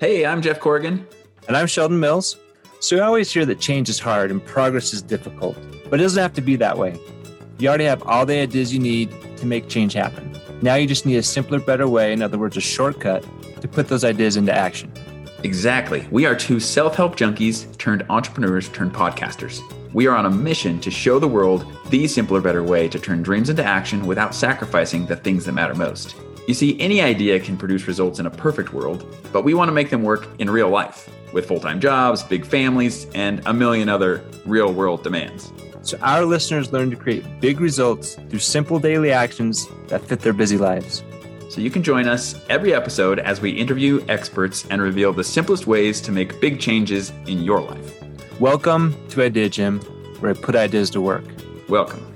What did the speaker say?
Hey, I'm Jeff Corrigan. And I'm Sheldon Mills. So we always hear that change is hard and progress is difficult, but it doesn't have to be that way. You already have all the ideas you need to make change happen. Now you just need a simpler, better way, in other words, a shortcut, to put those ideas into action. Exactly. We are two self help junkies turned entrepreneurs turned podcasters. We are on a mission to show the world the simpler, better way to turn dreams into action without sacrificing the things that matter most. You see, any idea can produce results in a perfect world, but we want to make them work in real life with full time jobs, big families, and a million other real world demands. So our listeners learn to create big results through simple daily actions that fit their busy lives. So you can join us every episode as we interview experts and reveal the simplest ways to make big changes in your life. Welcome to Idea Gym, where I put ideas to work. Welcome.